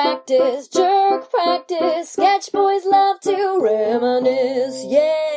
practice, jerk practice. Sketch boys love to reminisce, yeah.